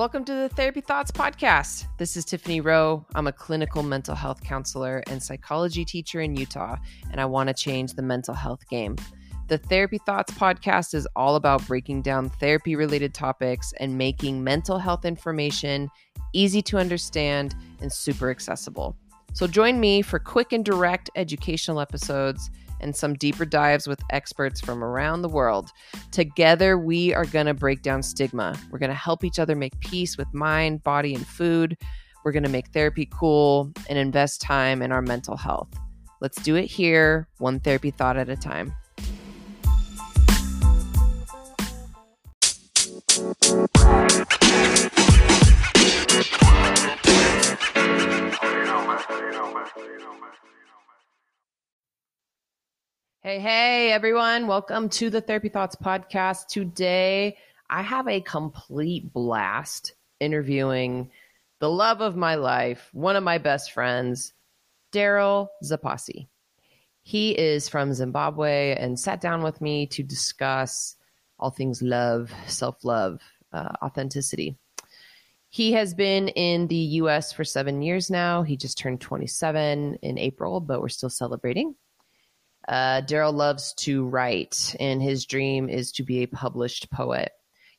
Welcome to the Therapy Thoughts Podcast. This is Tiffany Rowe. I'm a clinical mental health counselor and psychology teacher in Utah, and I want to change the mental health game. The Therapy Thoughts podcast is all about breaking down therapy related topics and making mental health information easy to understand and super accessible. So join me for quick and direct educational episodes and some deeper dives with experts from around the world. Together, we are going to break down stigma. We're going to help each other make peace with mind, body, and food. We're going to make therapy cool and invest time in our mental health. Let's do it here, one therapy thought at a time. Hey, hey, everyone. Welcome to the Therapy Thoughts podcast. Today, I have a complete blast interviewing the love of my life, one of my best friends, Daryl Zapasi. He is from Zimbabwe and sat down with me to discuss all things love, self love, uh, authenticity. He has been in the US for seven years now. He just turned 27 in April, but we're still celebrating. Uh, Daryl loves to write, and his dream is to be a published poet.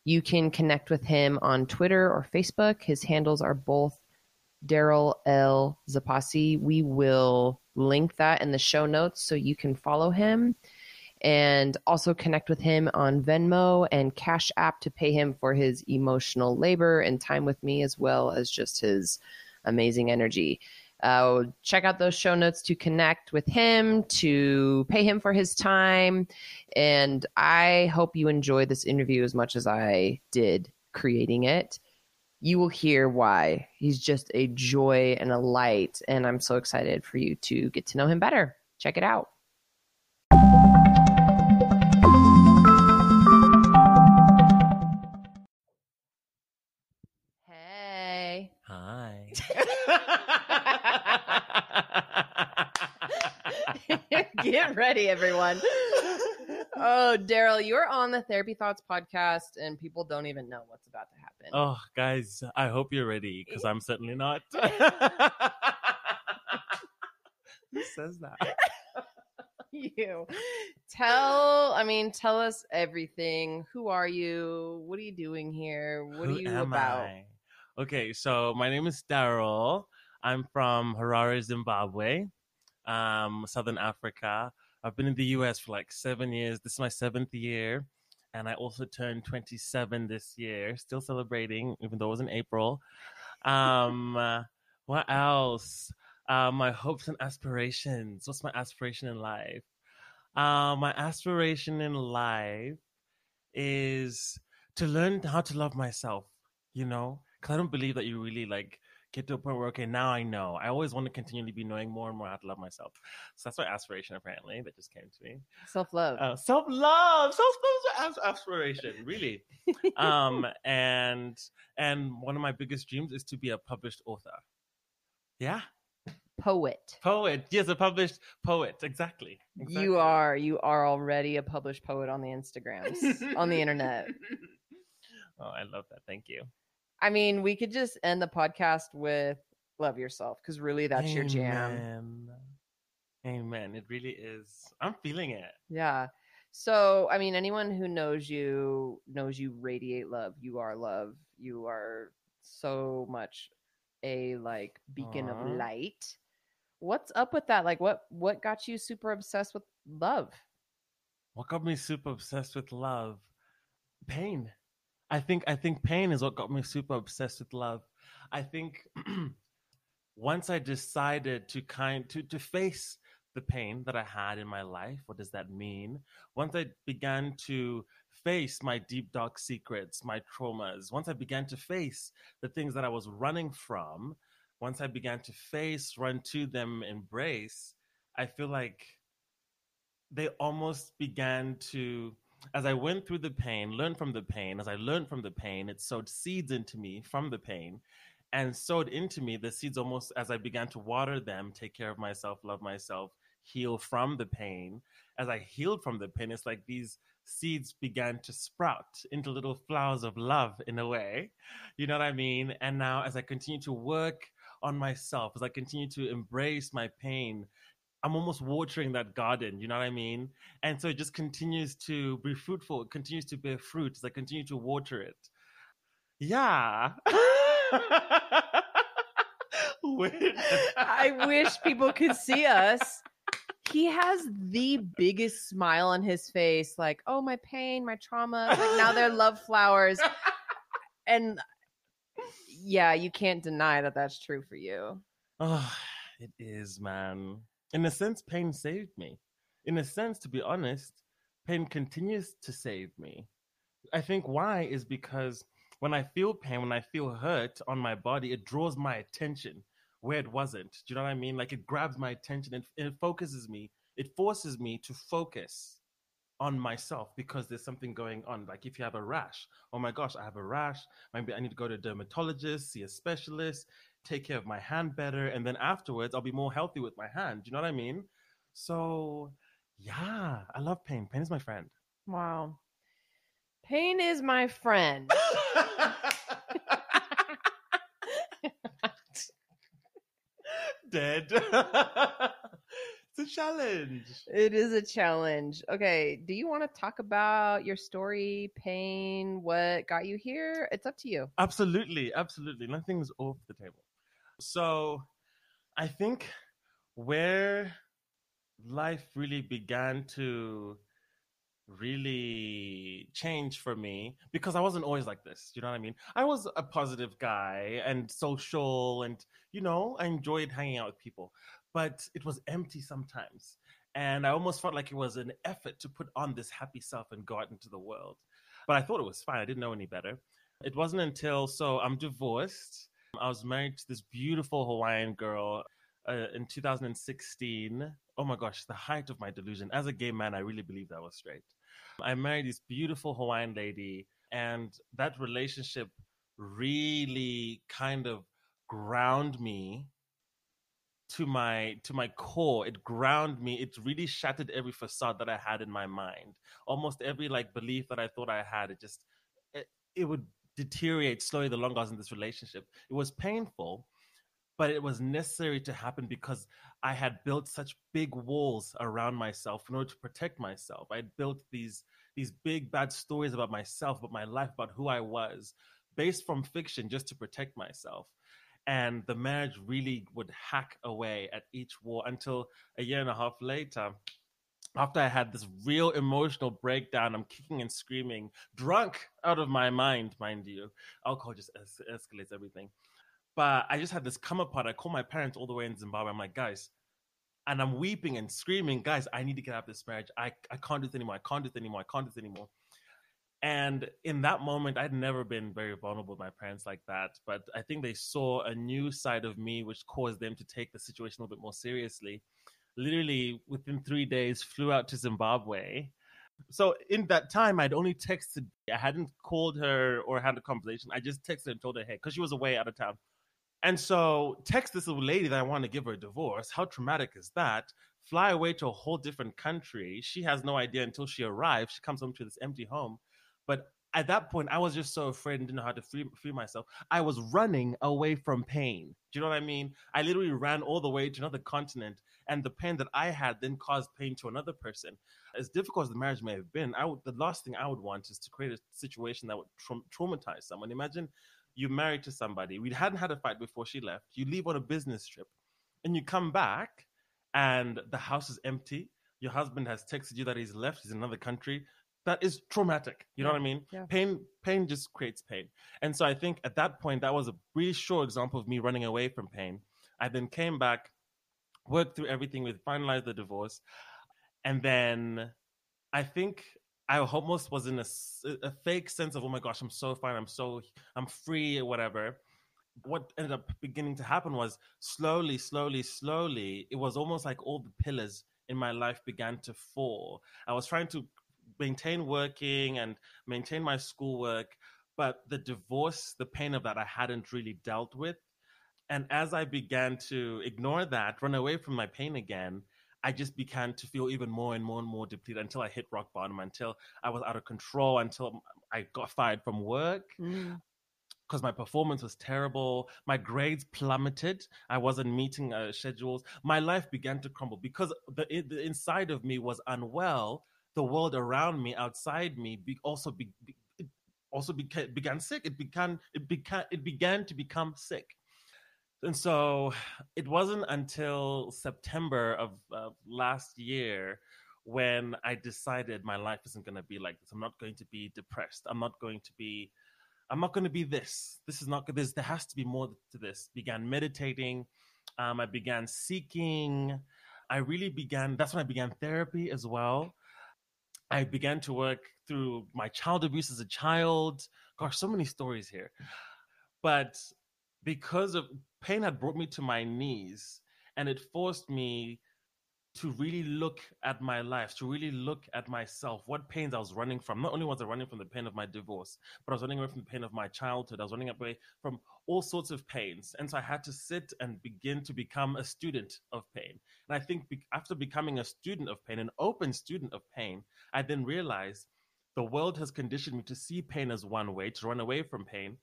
You can connect with him on Twitter or Facebook. His handles are both Daryl L. Zapasi. We will link that in the show notes so you can follow him and also connect with him on Venmo and Cash App to pay him for his emotional labor and time with me, as well as just his amazing energy. Uh, check out those show notes to connect with him, to pay him for his time. And I hope you enjoy this interview as much as I did creating it. You will hear why. He's just a joy and a light. And I'm so excited for you to get to know him better. Check it out. Get ready, everyone. Oh, Daryl, you're on the Therapy Thoughts podcast, and people don't even know what's about to happen. oh, guys, I hope you're ready because I'm certainly not. Who says that? You tell, I mean, tell us everything. Who are you? What are you doing here? What Who are you about? I? Okay, so my name is Daryl. I'm from Harare, Zimbabwe, um, Southern Africa. I've been in the US for like seven years. This is my seventh year. And I also turned 27 this year, still celebrating, even though it was in April. Um, what else? Uh, my hopes and aspirations. What's my aspiration in life? Uh, my aspiration in life is to learn how to love myself, you know? Because I don't believe that you really like get to a point where, okay, now I know. I always want to continually be knowing more and more how to love myself. So that's my aspiration, apparently, that just came to me. Self love. Uh, self love, self love is an aspiration, really. um, and and one of my biggest dreams is to be a published author. Yeah, Poet. poet. Yes, a published poet. Exactly. exactly. You are you are already a published poet on the Instagrams, on the internet. Oh, I love that. Thank you. I mean, we could just end the podcast with love yourself because really that's your jam. Amen. Amen. It really is. I'm feeling it. Yeah. So, I mean, anyone who knows you knows you radiate love. You are love. You are so much a like beacon Aw. of light. What's up with that? Like what what got you super obsessed with love? What got me super obsessed with love? Pain. I think I think pain is what got me super obsessed with love. I think once I decided to kind to to face the pain that I had in my life, what does that mean? Once I began to face my deep dark secrets, my traumas, once I began to face the things that I was running from, once I began to face, run to them, embrace, I feel like they almost began to as I went through the pain, learned from the pain, as I learned from the pain, it sowed seeds into me from the pain and sowed into me the seeds almost as I began to water them, take care of myself, love myself, heal from the pain. As I healed from the pain, it's like these seeds began to sprout into little flowers of love in a way. You know what I mean? And now, as I continue to work on myself, as I continue to embrace my pain, I'm almost watering that garden, you know what I mean? And so it just continues to be fruitful, it continues to bear fruit as I continue to water it. Yeah. I wish people could see us. He has the biggest smile on his face, like, oh, my pain, my trauma. Like now they're love flowers. And yeah, you can't deny that that's true for you. Oh, it is, man. In a sense, pain saved me. In a sense, to be honest, pain continues to save me. I think why is because when I feel pain, when I feel hurt on my body, it draws my attention where it wasn't. Do you know what I mean? Like it grabs my attention and it focuses me. It forces me to focus on myself because there's something going on. Like if you have a rash, oh my gosh, I have a rash. Maybe I need to go to a dermatologist, see a specialist, take care of my hand better. And then afterwards, I'll be more healthy with my hand. Do you know what I mean? So, yeah, I love pain. Pain is my friend. Wow. Pain is my friend. Dead. it's a challenge. It is a challenge. Okay. Do you want to talk about your story, pain, what got you here? It's up to you. Absolutely. Absolutely. Nothing's off the table. So I think where life really began to really change for me because I wasn't always like this. You know what I mean? I was a positive guy and social and, you know, I enjoyed hanging out with people, but it was empty sometimes. And I almost felt like it was an effort to put on this happy self and go out into the world. But I thought it was fine. I didn't know any better. It wasn't until, so I'm divorced. I was married to this beautiful Hawaiian girl uh, in 2016. Oh my gosh, the height of my delusion. As a gay man, I really believed I was straight. I married this beautiful Hawaiian lady, and that relationship really kind of ground me to my to my core it ground me it really shattered every facade that i had in my mind almost every like belief that i thought i had it just it, it would deteriorate slowly the longer i was in this relationship it was painful but it was necessary to happen because I had built such big walls around myself in order to protect myself. I had built these these big bad stories about myself, about my life, about who I was, based from fiction just to protect myself. And the marriage really would hack away at each wall until a year and a half later, after I had this real emotional breakdown, I'm kicking and screaming, drunk out of my mind, mind you. Alcohol just es- escalates everything. But I just had this come apart. I called my parents all the way in Zimbabwe. I'm like, guys, and I'm weeping and screaming, guys, I need to get out of this marriage. I, I can't do this anymore. I can't do this anymore. I can't do this anymore. And in that moment, I'd never been very vulnerable with my parents like that. But I think they saw a new side of me, which caused them to take the situation a little bit more seriously. Literally, within three days, flew out to Zimbabwe. So in that time, I'd only texted. I hadn't called her or had a conversation. I just texted and told her, hey, because she was away out of town. And so text this little lady that I want to give her a divorce. How traumatic is that? Fly away to a whole different country. She has no idea until she arrives. She comes home to this empty home. But at that point, I was just so afraid and didn't know how to free, free myself. I was running away from pain. Do you know what I mean? I literally ran all the way to another continent, and the pain that I had then caused pain to another person. As difficult as the marriage may have been, I would, the last thing I would want is to create a situation that would tra- traumatize someone. Imagine you're married to somebody. We hadn't had a fight before she left. You leave on a business trip and you come back and the house is empty. Your husband has texted you that he's left, he's in another country. That is traumatic. You know what I mean? Yeah. Pain, pain just creates pain. And so I think at that point, that was a really sure example of me running away from pain. I then came back, worked through everything, we finalized the divorce. And then I think I almost was in a, a fake sense of, oh my gosh, I'm so fine, I'm so, I'm free, or whatever. What ended up beginning to happen was slowly, slowly, slowly, it was almost like all the pillars in my life began to fall. I was trying to maintain working and maintain my schoolwork, but the divorce, the pain of that, I hadn't really dealt with. And as I began to ignore that, run away from my pain again, I just began to feel even more and more and more depleted until I hit rock bottom, until I was out of control, until I got fired from work Mm. because my performance was terrible. My grades plummeted. I wasn't meeting uh, schedules. My life began to crumble because the, the inside of me was unwell. The world around me, outside me, be, also be, be, also beca- began sick. It began it began it began to become sick. And so it wasn't until September of last year when I decided my life isn't going to be like this. I'm not going to be depressed. I'm not going to be I'm not going to be this. This is not good. This there has to be more to this. Began meditating. Um, I began seeking. I really began. That's when I began therapy as well. I began to work through my child abuse as a child. Gosh, so many stories here. But because of pain had brought me to my knees and it forced me to really look at my life, to really look at myself, what pains I was running from. Not only was I running from the pain of my divorce, but I was running away from the pain of my childhood. I was running away from all sorts of pains. And so I had to sit and begin to become a student of pain. And I think be- after becoming a student of pain, an open student of pain, I then realized the world has conditioned me to see pain as one way, to run away from pain.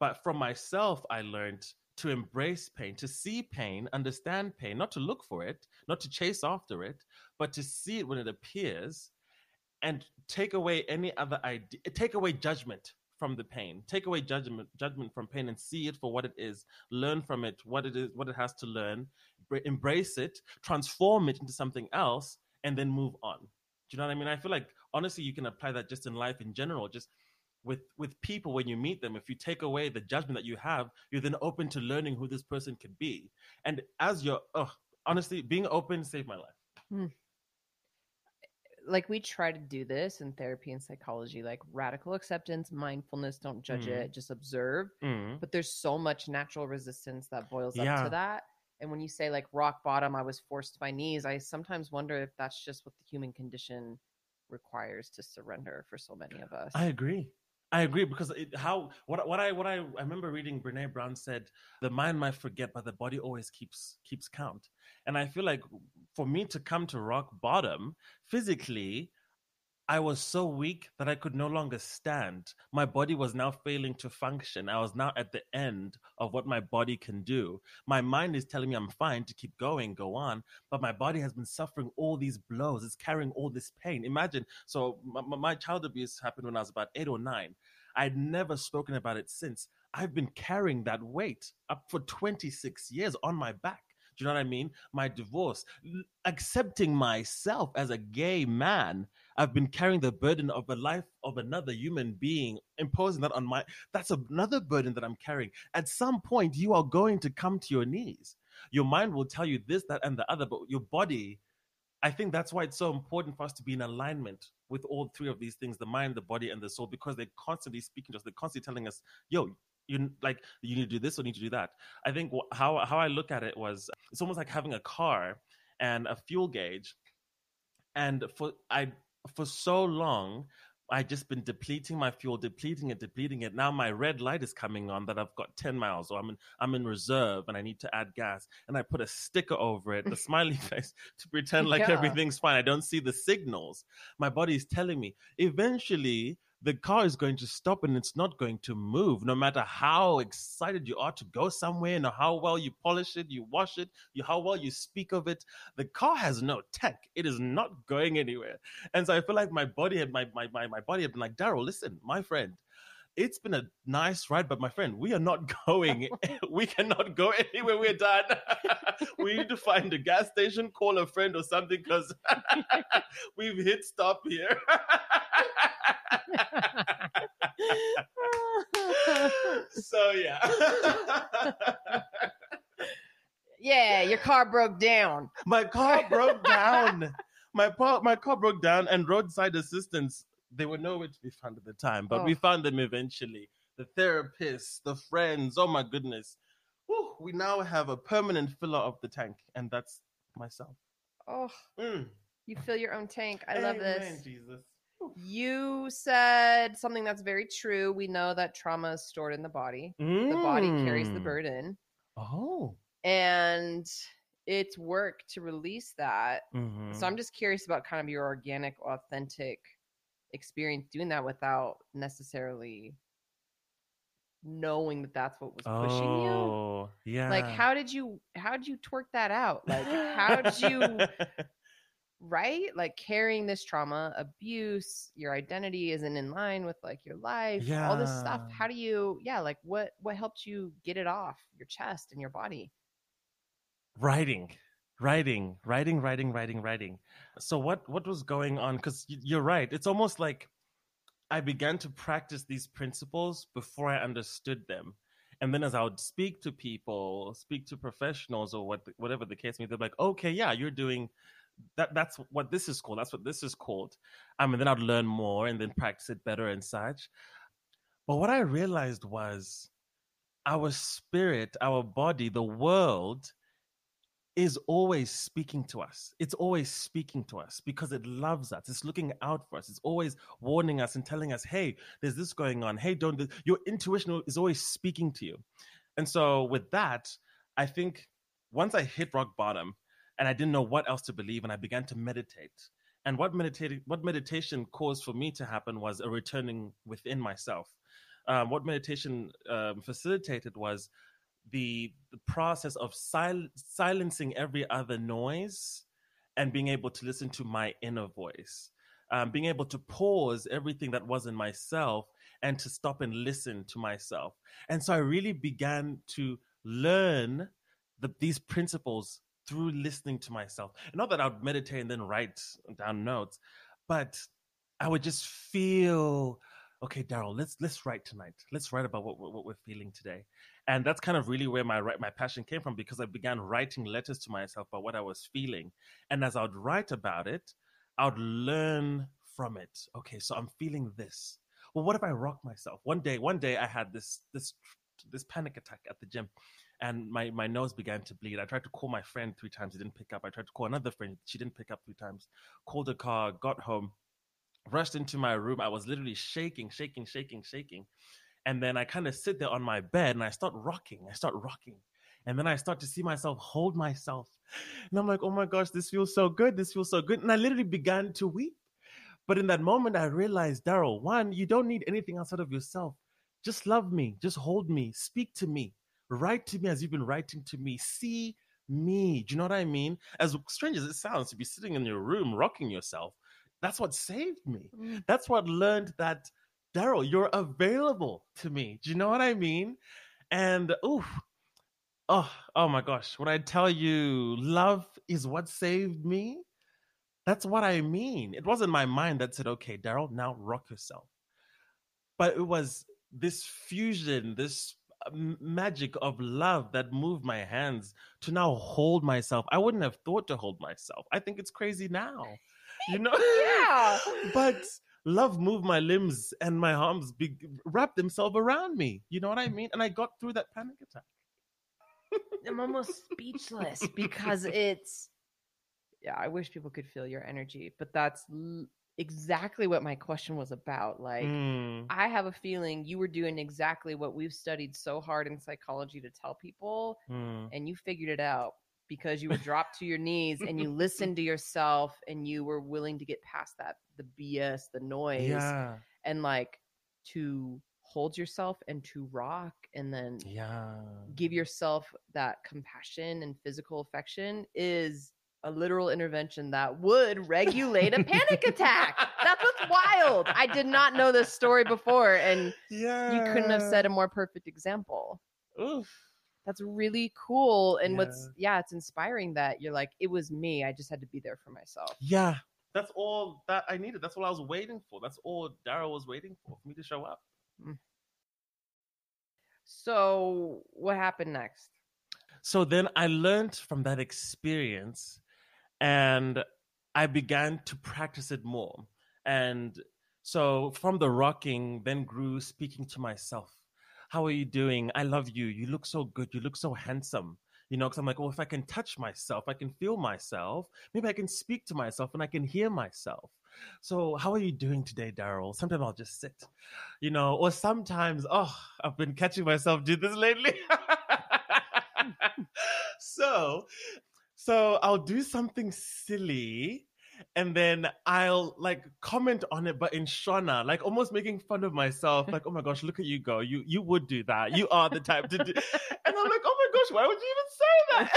But from myself, I learned to embrace pain, to see pain, understand pain, not to look for it, not to chase after it, but to see it when it appears and take away any other idea, take away judgment from the pain, take away judgment, judgment from pain and see it for what it is, learn from it, what it is, what it has to learn, embrace it, transform it into something else, and then move on. Do you know what I mean? I feel like honestly, you can apply that just in life in general, just with with people when you meet them if you take away the judgment that you have you're then open to learning who this person could be and as you're oh, honestly being open saved my life like we try to do this in therapy and psychology like radical acceptance mindfulness don't judge Mhm. it just observe Mm. but there's so much natural resistance that boils up Yeah. to that and when you say like rock bottom i was forced to my knees i sometimes wonder if that's just what the human condition requires to surrender for so many of us I agree. I agree because it, how what what I what I I remember reading Brene Brown said the mind might forget but the body always keeps keeps count. And I feel like for me to come to rock bottom physically I was so weak that I could no longer stand. My body was now failing to function. I was now at the end of what my body can do. My mind is telling me I'm fine to keep going, go on, but my body has been suffering all these blows. It's carrying all this pain. Imagine, so my, my child abuse happened when I was about eight or nine. I'd never spoken about it since. I've been carrying that weight up for 26 years on my back. Do you know what I mean? My divorce, accepting myself as a gay man. I've been carrying the burden of the life of another human being, imposing that on my. That's another burden that I'm carrying. At some point, you are going to come to your knees. Your mind will tell you this, that, and the other, but your body. I think that's why it's so important for us to be in alignment with all three of these things the mind, the body, and the soul, because they're constantly speaking to us. They're constantly telling us, yo, you like you need to do this or need to do that. I think wh- how how I look at it was it's almost like having a car and a fuel gauge, and for I for so long I just been depleting my fuel, depleting it, depleting it. Now my red light is coming on that I've got ten miles, or I'm in I'm in reserve and I need to add gas, and I put a sticker over it, the smiley face, to pretend like Yeah. everything's fine. I don't see the signals. My body's telling me. Eventually, the car is going to stop and it's not going to move no matter how excited you are to go somewhere and how well you polish it you wash it you how well you speak of it the car has no tech it is not going anywhere and so i feel like my body had my my, my, my body had been like daryl listen my friend it's been a nice ride, but my friend, we are not going. we cannot go anywhere. We're done. we need to find a gas station, call a friend or something, because we've hit stop here. so yeah. yeah your car broke down my car broke down. My car, my car broke down, and roadside assistance they were nowhere to be found at the time, but we Oh. found them eventually. The therapists, the friends. Oh my goodness! Whew, we now have a permanent filler of the tank, and that's myself. oh Mm. you fill your own tank i love Amen, this Jesus. You said something that's very true we know that trauma is stored in the body the body carries the Mm. burden Oh, and it's work to release that. Mhm. So I'm just curious about kind of your organic, authentic experience doing that without necessarily knowing that that's what was pushing you. Oh, yeah. Like how did you how did you twerk that out? Like how did you right? Like carrying this trauma, abuse, your identity isn't in line with like your life, yeah. all this stuff. How do you yeah, like what what helped you get it off your chest and your body? writing writing writing writing writing writing so what what was going on because you're right it's almost like i began to practice these principles before i understood them and then as i would speak to people speak to professionals or what whatever the case may be they're like okay yeah you're doing that that's what this is called that's what this is called um, and then i'd learn more and then practice it better and such but what i realized was our spirit our body the world is always speaking to us. It's always speaking to us because it loves us. It's looking out for us. It's always warning us and telling us, hey, there's this going on. Hey, don't. do-" Your intuition is always speaking to you. And so, with that, I think once I hit rock bottom and I didn't know what else to believe, and I began to meditate. And what meditating, what meditation caused for me to happen was a returning within myself. Um, what meditation um, facilitated was the, the process of sil- silencing every other noise and being able to listen to my inner voice um, being able to pause everything that was in myself and to stop and listen to myself and so i really began to learn the, these principles through listening to myself not that i would meditate and then write down notes but i would just feel okay daryl let's let's write tonight let's write about what, what we're feeling today and that's kind of really where my my passion came from because I began writing letters to myself about what I was feeling, and as I would write about it, I would learn from it. Okay, so I'm feeling this. Well, what if I rock myself? One day, one day I had this this this panic attack at the gym, and my my nose began to bleed. I tried to call my friend three times, he didn't pick up. I tried to call another friend, she didn't pick up three times. Called a car, got home, rushed into my room. I was literally shaking, shaking, shaking, shaking. And then I kind of sit there on my bed and I start rocking. I start rocking. And then I start to see myself hold myself. And I'm like, oh my gosh, this feels so good. This feels so good. And I literally began to weep. But in that moment, I realized, Daryl, one, you don't need anything outside of yourself. Just love me. Just hold me. Speak to me. Write to me as you've been writing to me. See me. Do you know what I mean? As strange as it sounds to be sitting in your room rocking yourself, that's what saved me. Mm. That's what learned that Daryl, you're available to me. Do you know what I mean? And ooh, oh, oh my gosh, when I tell you love is what saved me, that's what I mean. It wasn't my mind that said, okay, Daryl, now rock yourself. But it was this fusion, this magic of love that moved my hands to now hold myself. I wouldn't have thought to hold myself. I think it's crazy now. You know? Yeah. but love moved my limbs and my arms be, wrapped themselves around me. You know what I mean? And I got through that panic attack. I'm almost speechless because it's yeah, I wish people could feel your energy, but that's exactly what my question was about. Like Mm, I have a feeling you were doing exactly what we've studied so hard in psychology to tell people mm. and you figured it out because you were dropped to your knees and you listened to yourself and you were willing to get past that the BS, the noise Yeah, and like to hold yourself and to rock and then yeah. give yourself that compassion and physical affection is a literal intervention that would regulate a panic attack. That's what's wild. I did not know this story before, and Yeah. you couldn't have said a more perfect example. Oof. That's really cool. And what's, yeah, it's inspiring that you're like, it was me. I just had to be there for myself. Yeah. That's all that I needed. That's all I was waiting for. That's all Daryl was waiting for, for me to show up. Mm. So, what happened next? So then I learned from that experience and I began to practice it more. And so from the rocking, then grew speaking to myself. How are you doing? I love you. You look so good. You look so handsome. You know, because I'm like, well, if I can touch myself, I can feel myself, maybe I can speak to myself and I can hear myself. So, how are you doing today, Daryl? Sometimes I'll just sit, you know, or sometimes, oh, I've been catching myself do this lately. so, So I'll do something silly and then I'll like comment on it, but in Shona, like almost making fun of myself, like, oh my gosh, look at you go. You you would do that. You are the type to do and I'm like, oh my gosh, why would you even say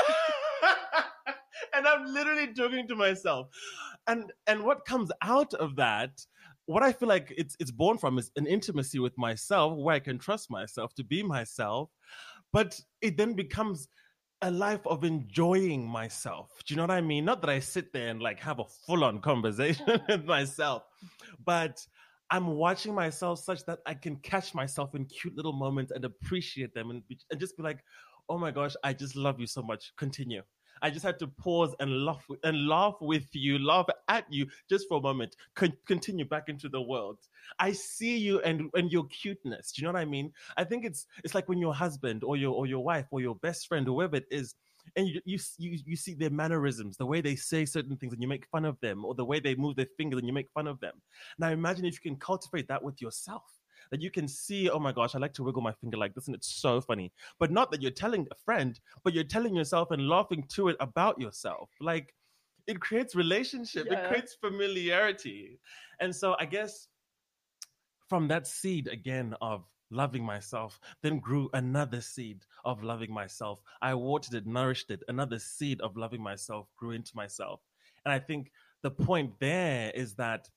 that? and I'm literally joking to myself. And and what comes out of that, what I feel like it's it's born from is an intimacy with myself where I can trust myself to be myself. But it then becomes a life of enjoying myself. Do you know what I mean? Not that I sit there and like have a full on conversation with myself, but I'm watching myself such that I can catch myself in cute little moments and appreciate them and, be, and just be like, oh my gosh, I just love you so much. Continue. I just had to pause and laugh and laugh with you, laugh at you just for a moment. Con- continue back into the world. I see you and and your cuteness. Do you know what I mean? I think it's it's like when your husband or your or your wife or your best friend, or whoever it is, and you, you you you see their mannerisms, the way they say certain things, and you make fun of them, or the way they move their fingers, and you make fun of them. Now imagine if you can cultivate that with yourself that you can see, oh my gosh, I like to wiggle my finger like this, and it's so funny. But not that you're telling a friend, but you're telling yourself and laughing to it about yourself. Like it creates relationship, yeah. it creates familiarity. And so I guess from that seed again of loving myself, then grew another seed of loving myself. I watered it, nourished it. Another seed of loving myself grew into myself. And I think the point there is that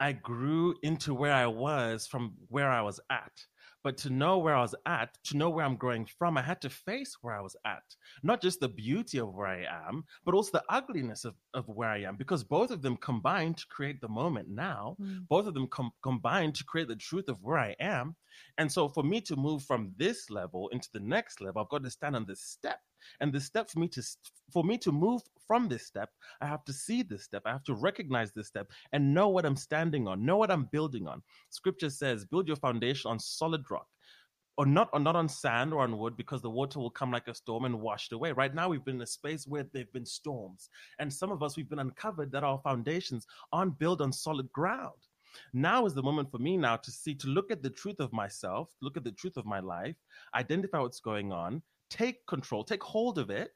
I grew into where I was from where I was at. But to know where I was at, to know where I'm growing from, I had to face where I was at. Not just the beauty of where I am, but also the ugliness of, of where I am, because both of them combine to create the moment now. Mm. Both of them com- combine to create the truth of where I am. And so for me to move from this level into the next level, I've got to stand on this step. And the step for me to for me to move from this step, I have to see this step. I have to recognize this step and know what I'm standing on, know what I'm building on. Scripture says, build your foundation on solid rock. Or not, or not on sand or on wood, because the water will come like a storm and wash it away. Right now, we've been in a space where there've been storms, and some of us we've been uncovered that our foundations aren't built on solid ground. Now is the moment for me now to see, to look at the truth of myself, look at the truth of my life, identify what's going on, take control, take hold of it,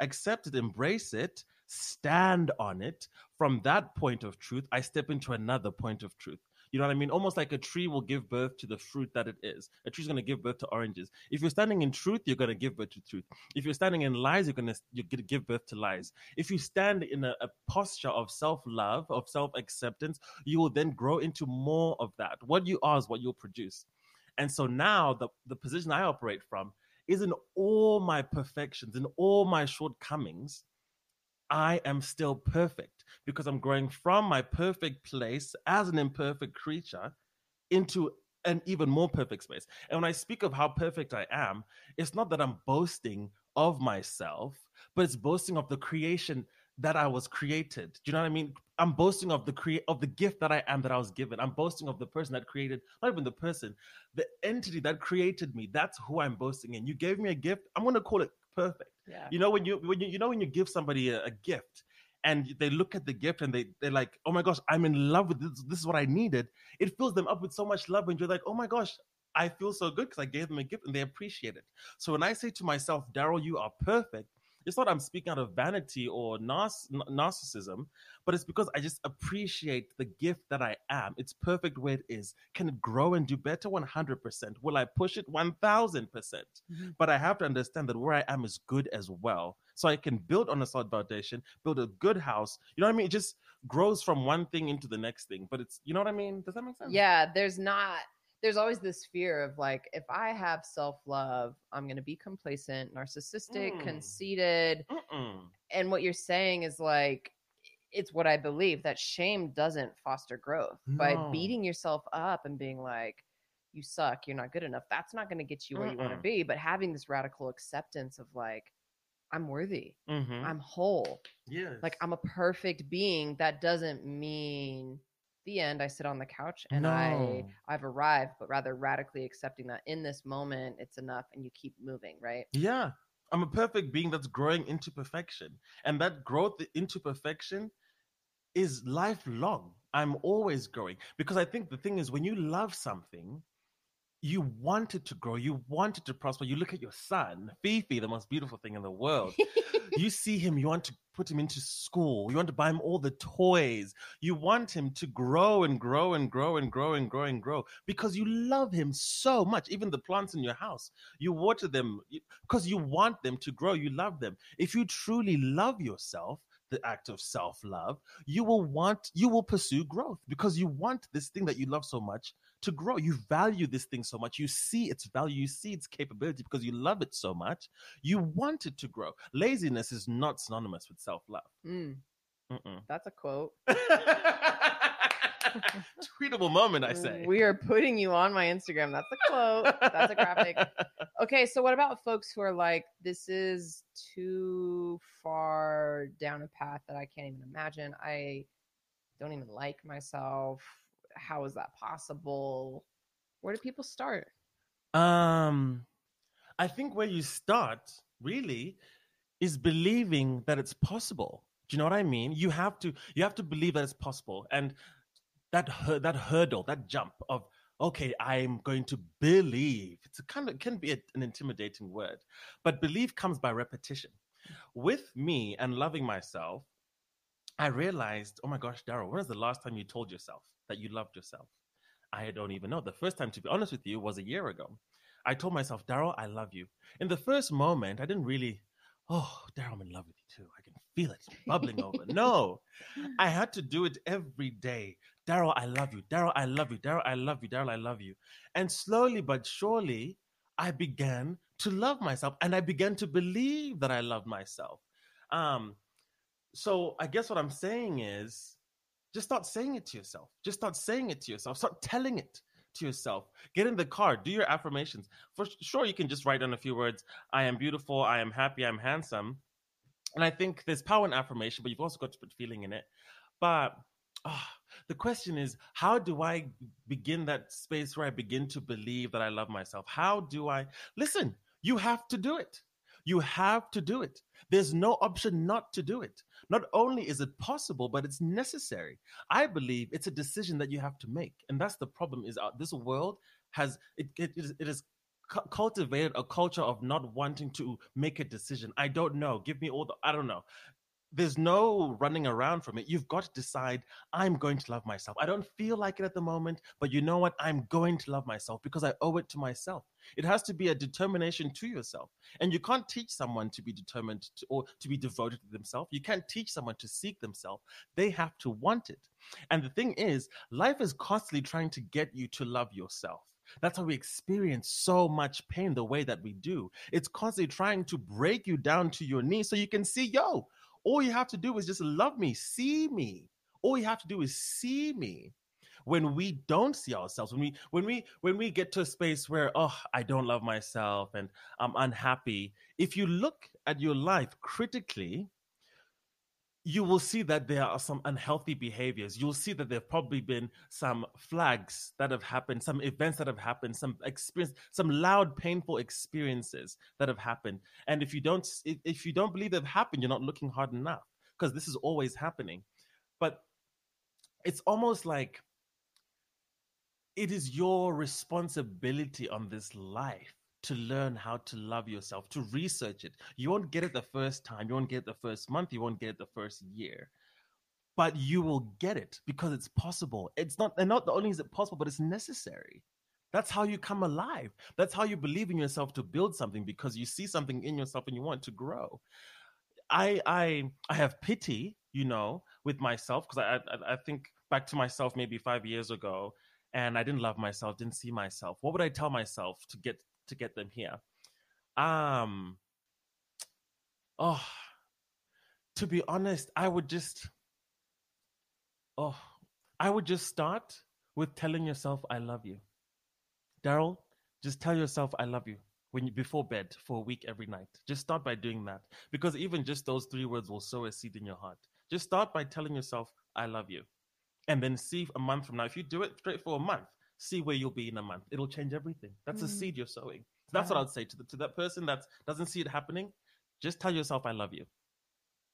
accept it, embrace it, stand on it. From that point of truth, I step into another point of truth. You know what I mean? Almost like a tree will give birth to the fruit that it is. A tree's going to give birth to oranges. If you're standing in truth, you're going to give birth to truth. If you're standing in lies, you're going to you're going to give birth to lies. If you stand in a, a posture of self-love, of self-acceptance, you will then grow into more of that. What you are is what you'll produce. And so now the the position I operate from is in all my perfections, in all my shortcomings, I am still perfect because I'm growing from my perfect place as an imperfect creature into an even more perfect space. And when I speak of how perfect I am, it's not that I'm boasting of myself, but it's boasting of the creation that I was created. Do you know what I mean? I'm boasting of the create of the gift that I am that I was given. I'm boasting of the person that created, not even the person, the entity that created me. That's who I'm boasting in. You gave me a gift. I'm gonna call it perfect. Yeah. You know when you when you you know when you give somebody a, a gift and they look at the gift and they they're like, oh my gosh, I'm in love with this. This is what I needed. It fills them up with so much love, and you're like, oh my gosh, I feel so good because I gave them a gift and they appreciate it. So when I say to myself, Daryl, you are perfect, it's not I'm speaking out of vanity or narcissism, but it's because I just appreciate the gift that I am. It's perfect where it is. Can it grow and do better? 100%. Will I push it? 1000%. percent mm hmm But I have to understand that where I am is good as well. So I can build on a solid foundation, build a good house. You know what I mean? It just grows from one thing into the next thing. But it's, you know what I mean? Does that make sense? Yeah, there's not there's always this fear of like if i have self-love i'm going to be complacent narcissistic mm. conceited Mm-mm. and what you're saying is like it's what i believe that shame doesn't foster growth no. by beating yourself up and being like you suck you're not good enough that's not going to get you where Mm-mm. you want to be but having this radical acceptance of like i'm worthy mm-hmm. i'm whole yeah like i'm a perfect being that doesn't mean the end, I sit on the couch and no. I I've arrived, but rather radically accepting that in this moment it's enough and you keep moving, right? Yeah. I'm a perfect being that's growing into perfection. And that growth into perfection is lifelong. I'm always growing because I think the thing is when you love something, you wanted to grow, you wanted to prosper. You look at your son, Fifi, the most beautiful thing in the world. you see him, you want to put him into school, you want to buy him all the toys, you want him to grow and grow and grow and grow and grow and grow because you love him so much. Even the plants in your house, you water them because you want them to grow, you love them. If you truly love yourself, the act of self love, you will want, you will pursue growth because you want this thing that you love so much to grow. You value this thing so much. You see its value, you see its capability because you love it so much. You want it to grow. Laziness is not synonymous with self love. Mm. That's a quote. Tweetable moment, I say. We are putting you on my Instagram. That's a quote. That's a graphic. Okay, so what about folks who are like, this is too far down a path that I can't even imagine? I don't even like myself. How is that possible? Where do people start? Um, I think where you start really is believing that it's possible. Do you know what I mean? You have to you have to believe that it's possible, and that that hurdle, that jump of okay, I'm going to believe. It's kind of it can be a, an intimidating word, but belief comes by repetition. With me and loving myself, I realized, oh my gosh, Daryl, when was the last time you told yourself that you loved yourself? I don't even know. The first time, to be honest with you, was a year ago. I told myself, Daryl, I love you. In the first moment, I didn't really, oh, Daryl, I'm in love with you too. I can feel it bubbling over. No, I had to do it every day. Daryl, I love you. Daryl, I love you. Daryl, I love you. Daryl, I love you. And slowly but surely, I began to love myself and I began to believe that I loved myself. Um, so I guess what I'm saying is just start saying it to yourself. Just start saying it to yourself. Start telling it to yourself. Get in the car, do your affirmations. For sure, you can just write down a few words I am beautiful, I am happy, I'm handsome. And I think there's power in affirmation, but you've also got to put feeling in it. But oh, the question is, how do I begin that space where I begin to believe that I love myself? How do I listen? You have to do it. You have to do it. There's no option not to do it. Not only is it possible, but it's necessary. I believe it's a decision that you have to make, and that's the problem. Is uh, this world has it? It, it is cultivated a culture of not wanting to make a decision. I don't know. Give me all the. I don't know there's no running around from it. You've got to decide, I'm going to love myself. I don't feel like it at the moment, but you know what? I'm going to love myself because I owe it to myself. It has to be a determination to yourself. And you can't teach someone to be determined to, or to be devoted to themselves. You can't teach someone to seek themselves. They have to want it. And the thing is, life is constantly trying to get you to love yourself. That's how we experience so much pain the way that we do. It's constantly trying to break you down to your knees so you can see, yo, all you have to do is just love me, see me. All you have to do is see me. When we don't see ourselves, when we when we when we get to a space where oh I don't love myself and I'm unhappy, if you look at your life critically, you will see that there are some unhealthy behaviors. You'll see that there have probably been some flags that have happened, some events that have happened, some experience, some loud, painful experiences that have happened. And if you don't, if you don't believe they've happened, you're not looking hard enough because this is always happening. But it's almost like it is your responsibility on this life to learn how to love yourself, to research it. You won't get it the first time, you won't get it the first month, you won't get it the first year. But you will get it because it's possible. It's not and not the only is it possible, but it's necessary. That's how you come alive. That's how you believe in yourself to build something because you see something in yourself and you want to grow. I I I have pity, you know, with myself because I, I I think back to myself maybe five years ago, and I didn't love myself, didn't see myself. What would I tell myself to get to get them here. Um, oh, to be honest, I would just, oh, I would just start with telling yourself, I love you. Daryl, just tell yourself, I love you when you before bed for a week every night. Just start by doing that because even just those three words will sow a seed in your heart. Just start by telling yourself, I love you. And then see a month from now, if you do it straight for a month, see where you'll be in a month. It'll change everything. That's mm. a seed you're sowing. So that's what I'd say to the, to that person that doesn't see it happening. Just tell yourself, "I love you."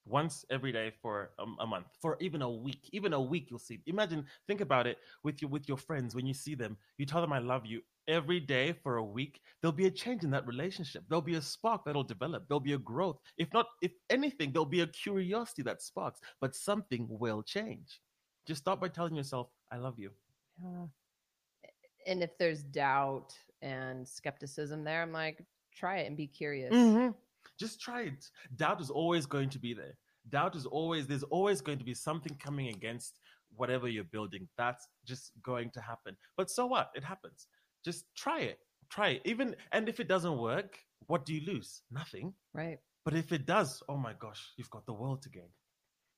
Once every day for a, a, month, for even a week, even a week, you'll see. Imagine, think about it with your with your friends when you see them. You tell them, "I love you." every day for a week, there'll be a change in that relationship. There'll be a spark that'll develop. There'll be a growth. If not, if anything, there'll be a curiosity that sparks, but something will change. Just start by telling yourself, I love you. Yeah. And if there's doubt and skepticism there, I'm like, try it and be curious. Mm-hmm. Just try it. Doubt is always going to be there. Doubt is always, there's always going to be something coming against whatever you're building. That's just going to happen. But so what? It happens. Just try it. Try it. Even, and if it doesn't work, what do you lose? Nothing. Right. But if it does, oh my gosh, you've got the world to gain.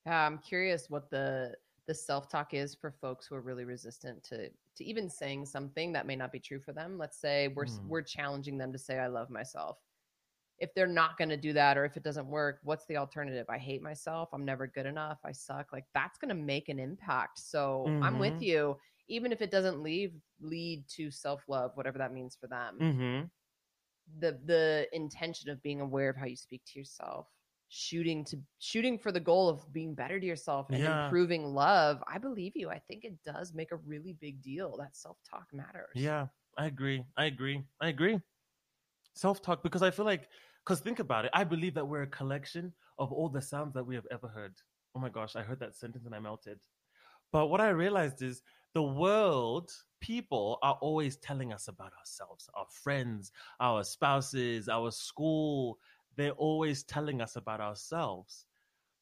Yeah, I'm curious what the the self talk is for folks who are really resistant to to even saying something that may not be true for them. Let's say we're Mm. we're challenging them to say I love myself. If they're not going to do that or if it doesn't work, what's the alternative? I hate myself. I'm never good enough. I suck. Like that's going to make an impact. So I'm with Mhm. you even if it doesn't lead lead to self-love, whatever that means for them. Mm-hmm. The the intention of being aware of how you speak to yourself shooting to shooting for the goal of being better to yourself and Yeah. improving love i believe you i think it does make a really big deal that self-talk matters Yeah, I agree. I agree. I agree. Self talk, because I feel like, because think about it, I believe that we're a collection of all the sounds that we have ever heard. Oh my gosh, I heard that sentence and I melted. But what I realized is the world, people are always telling us about ourselves, our friends, our spouses, our school. They're always telling us about ourselves.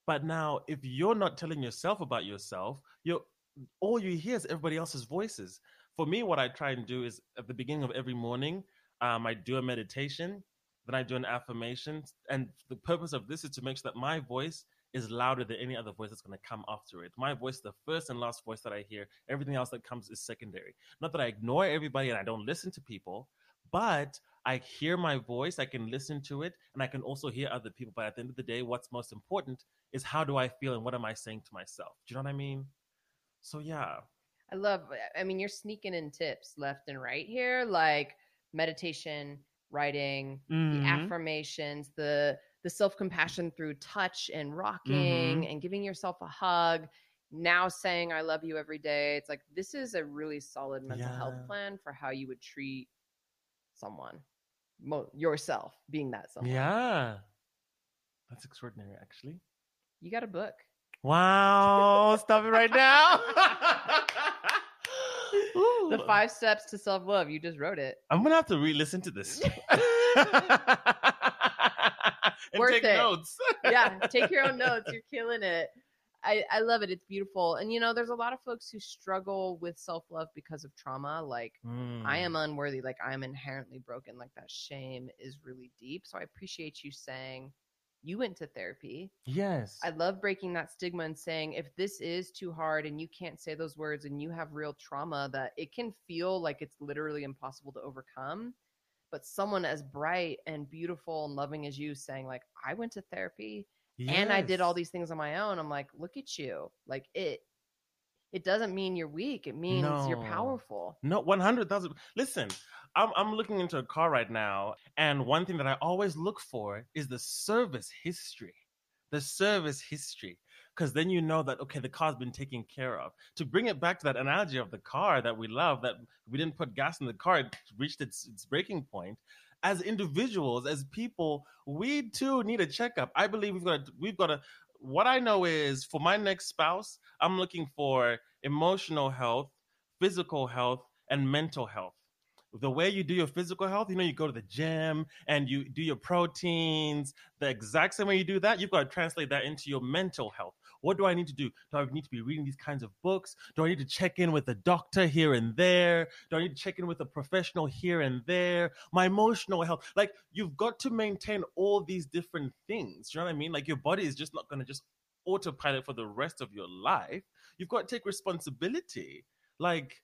But now, if you're not telling yourself about yourself, you're all you hear is everybody else's voices for me, what I try and do is at the beginning of every morning, um, I do a meditation, then I do an affirmation. And the purpose of this is to make sure that my voice is louder than any other voice that's going to come after it. My voice, the first and last voice that I hear, everything else that comes is secondary. Not that I ignore everybody and I don't listen to people, but I hear my voice, I can listen to it, and I can also hear other people. But at the end of the day, what's most important is how do I feel and what am I saying to myself? Do you know what I mean? So, yeah. i love i mean you're sneaking in tips left and right here like meditation writing the Mhm. affirmations the the self-compassion through touch and rocking Mhm. and giving yourself a hug now saying i love you every day it's like this is a really solid mental health plan for how you would treat someone Mo- yourself being that someone Yeah. That's extraordinary, actually. you got a book Wow. Stop it right now. the five steps to self-love you just wrote it I'm going to have to re listen to this. and Worth take it. notes. yeah take your own notes you're killing it I, I love it it's beautiful and you know there's a lot of folks who struggle with self-love because of trauma like I Mm. am unworthy, like I'm inherently broken, like that shame is really deep. So I appreciate you saying you went to therapy. Yes. I love breaking that stigma and saying if this is too hard and you can't say those words and you have real trauma, that it can feel like it's literally impossible to overcome. But someone as bright and beautiful and loving as you saying, like, I went to therapy and I did all these things on my own. I'm like, look at you. Like it it doesn't mean you're weak. It means you're powerful. No, 100,000. Listen, I'm, I'm looking into a car right now, and one thing that I always look for is the service history. The service history. Because then you know that, okay, the car's been taken care of. To bring it back to that analogy of the car that we love, that we didn't put gas in the car, it reached its, its breaking point. As individuals, as people, we too need a checkup. I believe we've got to, we've got to, what I know is for my next spouse, I'm looking for emotional health, physical health, and mental health. The way you do your physical health, you know, you go to the gym and you do your proteins, the exact same way you do that, you've got to translate that into your mental health. What do I need to do? Do I need to be reading these kinds of books? Do I need to check in with a doctor here and there? Do I need to check in with a professional here and there? My emotional health. Like, you've got to maintain all these different things. You know what I mean? Like, your body is just not going to just autopilot for the rest of your life. You've got to take responsibility. Like,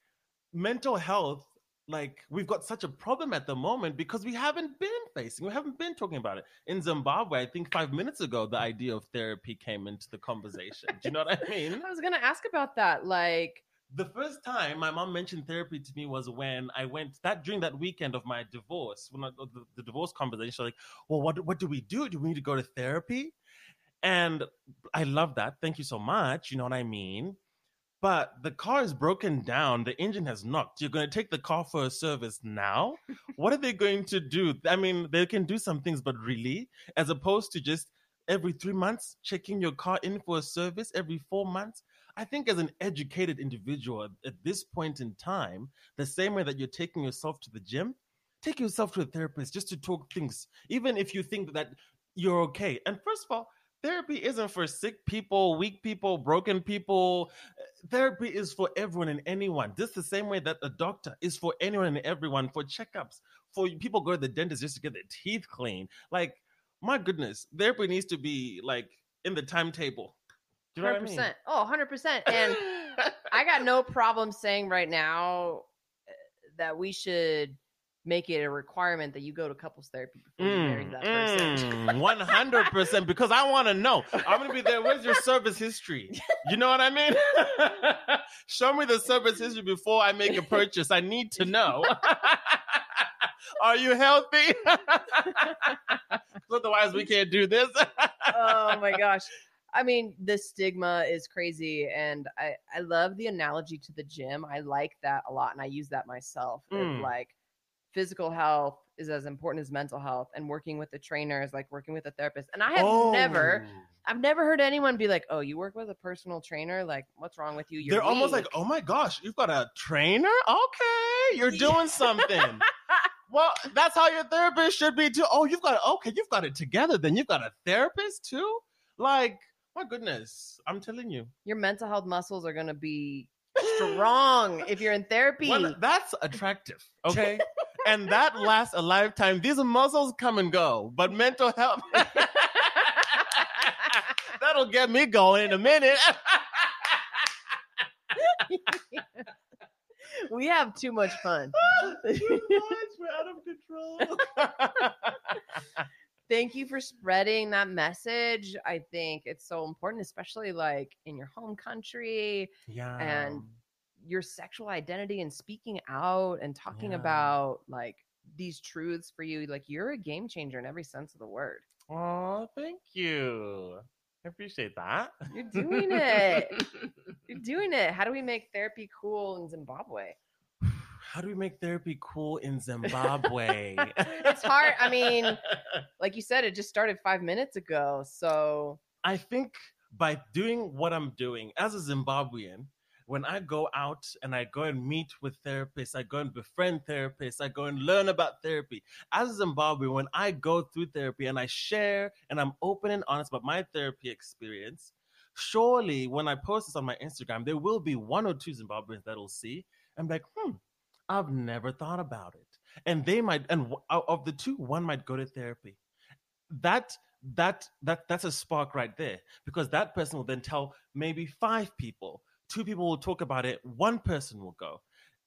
mental health like we've got such a problem at the moment because we haven't been facing we haven't been talking about it in zimbabwe i think five minutes ago the idea of therapy came into the conversation do you know what i mean I was gonna ask about that. Like, the first time my mom mentioned therapy to me was when I went that during that weekend of my divorce, when I, the, the divorce conversation. She's like, well, what what do we do? Do we need to go to therapy? And I love that. Thank you so much. You know what I mean? But the car is broken down, the engine has knocked. You're going to take the car for a service now? what are they going to do? I mean, they can do some things, but really, as opposed to just every three months checking your car in for a service, every four months. I think as an educated individual at this point in time, the same way that you're taking yourself to the gym, take yourself to a therapist just to talk things, even if you think that you're okay. And first of all, therapy isn't for sick people, weak people, broken people. Therapy is for everyone and anyone. Just the same way that a doctor is for anyone and everyone for checkups, for people go to the dentist just to get their teeth clean. Like, my goodness, therapy needs to be like in the timetable. Do you know 100%. I mean? Oh, 100%. And I got no problem saying right now eh, that we should make it a requirement that you go to couples therapy before mm, you marry that person. One hundred percent, because I want to know. I'm gonna be there. Where's your service history? You know what I mean? Show me the service history before I make a purchase. I need to know. Are you healthy? Otherwise, we can't do this. oh my gosh. I mean, the stigma is crazy, and I I love the analogy to the gym. I like that a lot, and I use that myself. Mm. like physical health is as important as mental health, and working with the trainer is like working with a therapist. And I have oh. never, I've never heard anyone be like, "Oh, you work with a personal trainer? Like, what's wrong with you?" You're They're weak. almost like, "Oh my gosh, you've got a trainer? Okay, you're doing something." well, that's how your therapist should be too. Oh, you've got okay, you've got it together. Then you've got a therapist too. Like, my goodness, I'm telling you, your mental health muscles are gonna be strong if you're in therapy. Well, that's attractive. Okay. And that lasts a lifetime. These muscles come and go, but mental health that'll get me going in a minute. we have too much fun. too much. We're out of control. Thank you for spreading that message. I think it's so important, especially like in your home country. Yeah. And your sexual identity and speaking out and talking yeah. about like these truths for you. Like you're a game changer in every sense of the word. Oh, thank you. I appreciate that. You're doing it. You're doing it. How do we make therapy cool in Zimbabwe? How do we make therapy cool in Zimbabwe? it's hard. I mean, like you said, it just started five minutes ago. So I think by doing what I'm doing as a Zimbabwean, when I go out and I go and meet with therapists, I go and befriend therapists, I go and learn about therapy. As a Zimbabwe, when I go through therapy and I share and I'm open and honest about my therapy experience, surely when I post this on my Instagram, there will be one or two Zimbabweans that'll see and be like, hmm, I've never thought about it. And they might, and of the two, one might go to therapy. That that that that's a spark right there because that person will then tell maybe five people two people will talk about it, one person will go.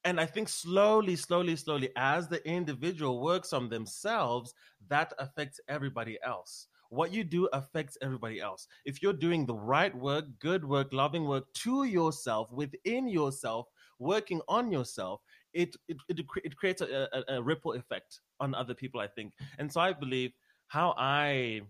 And I think slowly, slowly, slowly, as the individual works on themselves, that affects everybody else. What you do affects everybody else. If you're doing the right work, good work, loving work to yourself, within yourself, working on yourself, it it, it, it creates a, a, a ripple effect on other people, I think. And so I believe how I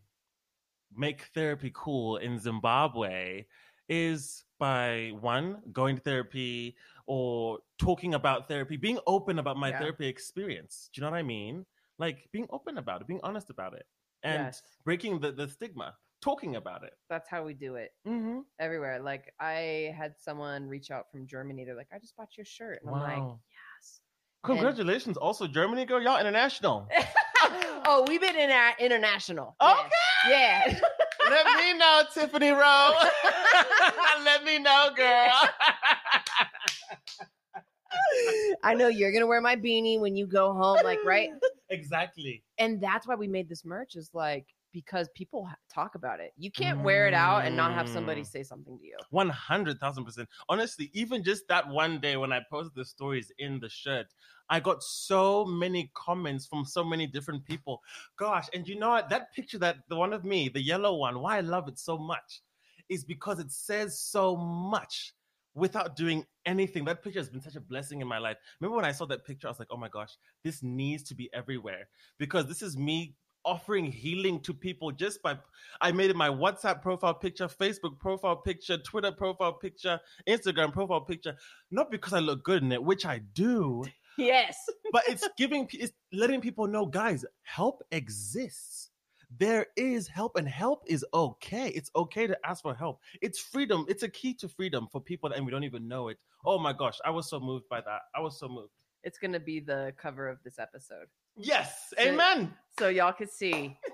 make therapy cool in Zimbabwe is by one going to therapy or talking about therapy being open about my yeah. therapy experience do you know what i mean like being open about it being honest about it and yes. breaking the, the stigma talking about it that's how we do it mm-hmm. everywhere like i had someone reach out from germany they're like i just bought your shirt and wow. i'm like yes congratulations and... also germany girl y'all international oh we've been in our international okay yeah. Let me know, Tiffany Roe. Let me know, girl. I know you're gonna wear my beanie when you go home, like right? Exactly. And that's why we made this merch. Is like because people talk about it. You can't mm. wear it out and not have somebody mm. say something to you. One hundred thousand percent. Honestly, even just that one day when I posted the stories in the shirt, I got so many comments from so many different people. Gosh, and you know what? That picture, that the one of me, the yellow one, why I love it so much is because it says so much without doing anything. That picture has been such a blessing in my life. Remember when I saw that picture, I was like, oh my gosh, this needs to be everywhere because this is me offering healing to people just by I made it my WhatsApp profile picture, Facebook profile picture, Twitter profile picture, Instagram profile picture, not because I look good in it, which I do, Yes. but it's giving it's letting people know guys, help exists. There is help and help is okay. It's okay to ask for help. It's freedom. It's a key to freedom for people and we don't even know it. Oh my gosh, I was so moved by that. I was so moved. It's going to be the cover of this episode. Yes. So- Amen. So y'all could see.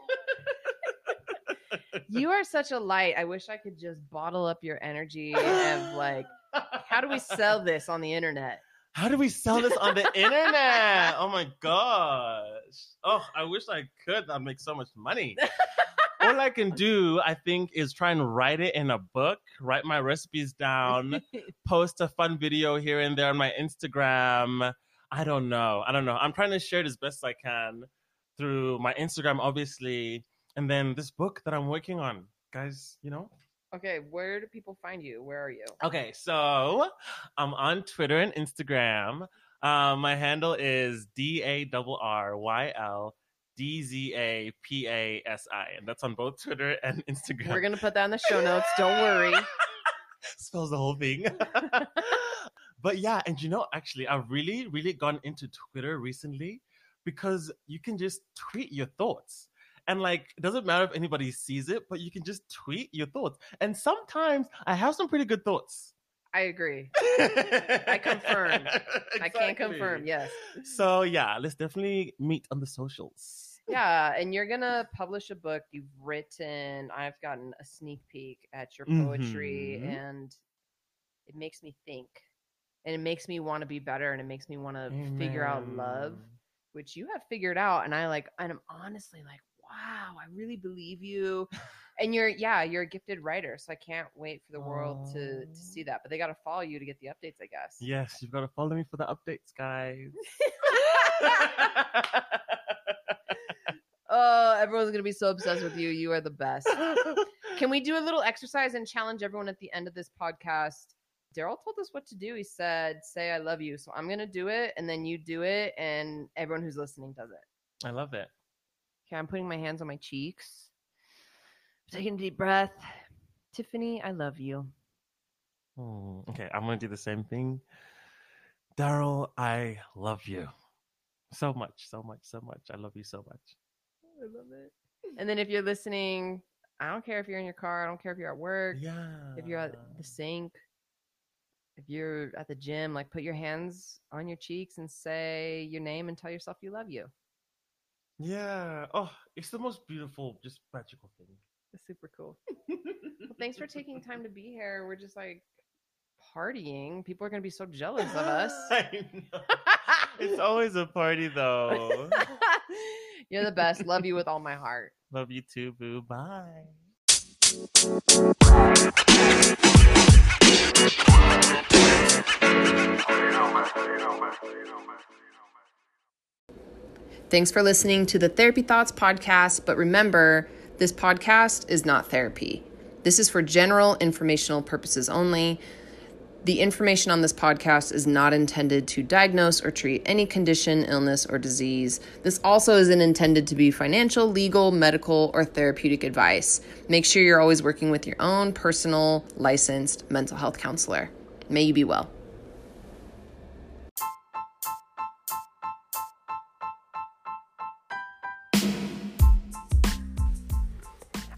you are such a light. I wish I could just bottle up your energy and like, how do we sell this on the internet? How do we sell this on the internet? Oh my gosh. Oh, I wish I could. That'd make so much money. All I can do, I think, is try and write it in a book, write my recipes down, post a fun video here and there on my Instagram. I don't know. I don't know. I'm trying to share it as best I can through my Instagram, obviously, and then this book that I'm working on. Guys, you know, okay, where do people find you? Where are you? Okay, so I'm on Twitter and Instagram. Um, my handle is D A R R Y L D Z A P A S I, and that's on both Twitter and Instagram. We're gonna put that in the show notes. Don't worry. spells the whole thing. but yeah, and you know, actually, I've really, really gone into Twitter recently because you can just tweet your thoughts. And like, it doesn't matter if anybody sees it, but you can just tweet your thoughts. And sometimes I have some pretty good thoughts. I agree. I confirm. I can confirm. Yes. So yeah, let's definitely meet on the socials. Yeah, and you're gonna publish a book you've written. I've gotten a sneak peek at your poetry, Mhm. and it makes me think, and it makes me want to be better, and it makes me want to figure out love, which you have figured out. And I like, and I'm honestly like, wow, I really believe you. And you're, yeah, you're a gifted writer, so I can't wait for the world to to see that. But they got to follow you to get the updates, I guess. Yes, you've got to follow me for the updates, guys. oh, everyone's gonna be so obsessed with you. You are the best. Can we do a little exercise and challenge everyone at the end of this podcast? Darryl told us what to do. He said, "Say I love you." So I'm gonna do it, and then you do it, and everyone who's listening does it. I love it. Okay, I'm putting my hands on my cheeks. Taking a deep breath. Tiffany, I love you. Hmm, okay, I'm gonna do the same thing. Darryl, I love you so much, so much, so much. I love you so much. I love it. And then if you're listening, I don't care if you're in your car. I don't care if you're at work. Yeah. if you're at the sink, if you're at the gym, like put your hands on your cheeks and say your name and tell yourself you love you. Yeah. Oh, it's the most beautiful, just magical thing. It's super cool. Well, thanks for taking time to be here. We're just like partying. People are gonna be so jealous of us. I know. It's always a party though. You're the best. Love you with all my heart. Love you too, boo. Bye. Thanks for listening to the Therapy Thoughts podcast. But remember, this podcast is not therapy. This is for general informational purposes only. The information on this podcast is not intended to diagnose or treat any condition, illness, or disease. This also isn't intended to be financial, legal, medical, or therapeutic advice. Make sure you're always working with your own personal, licensed mental health counselor. May you be well.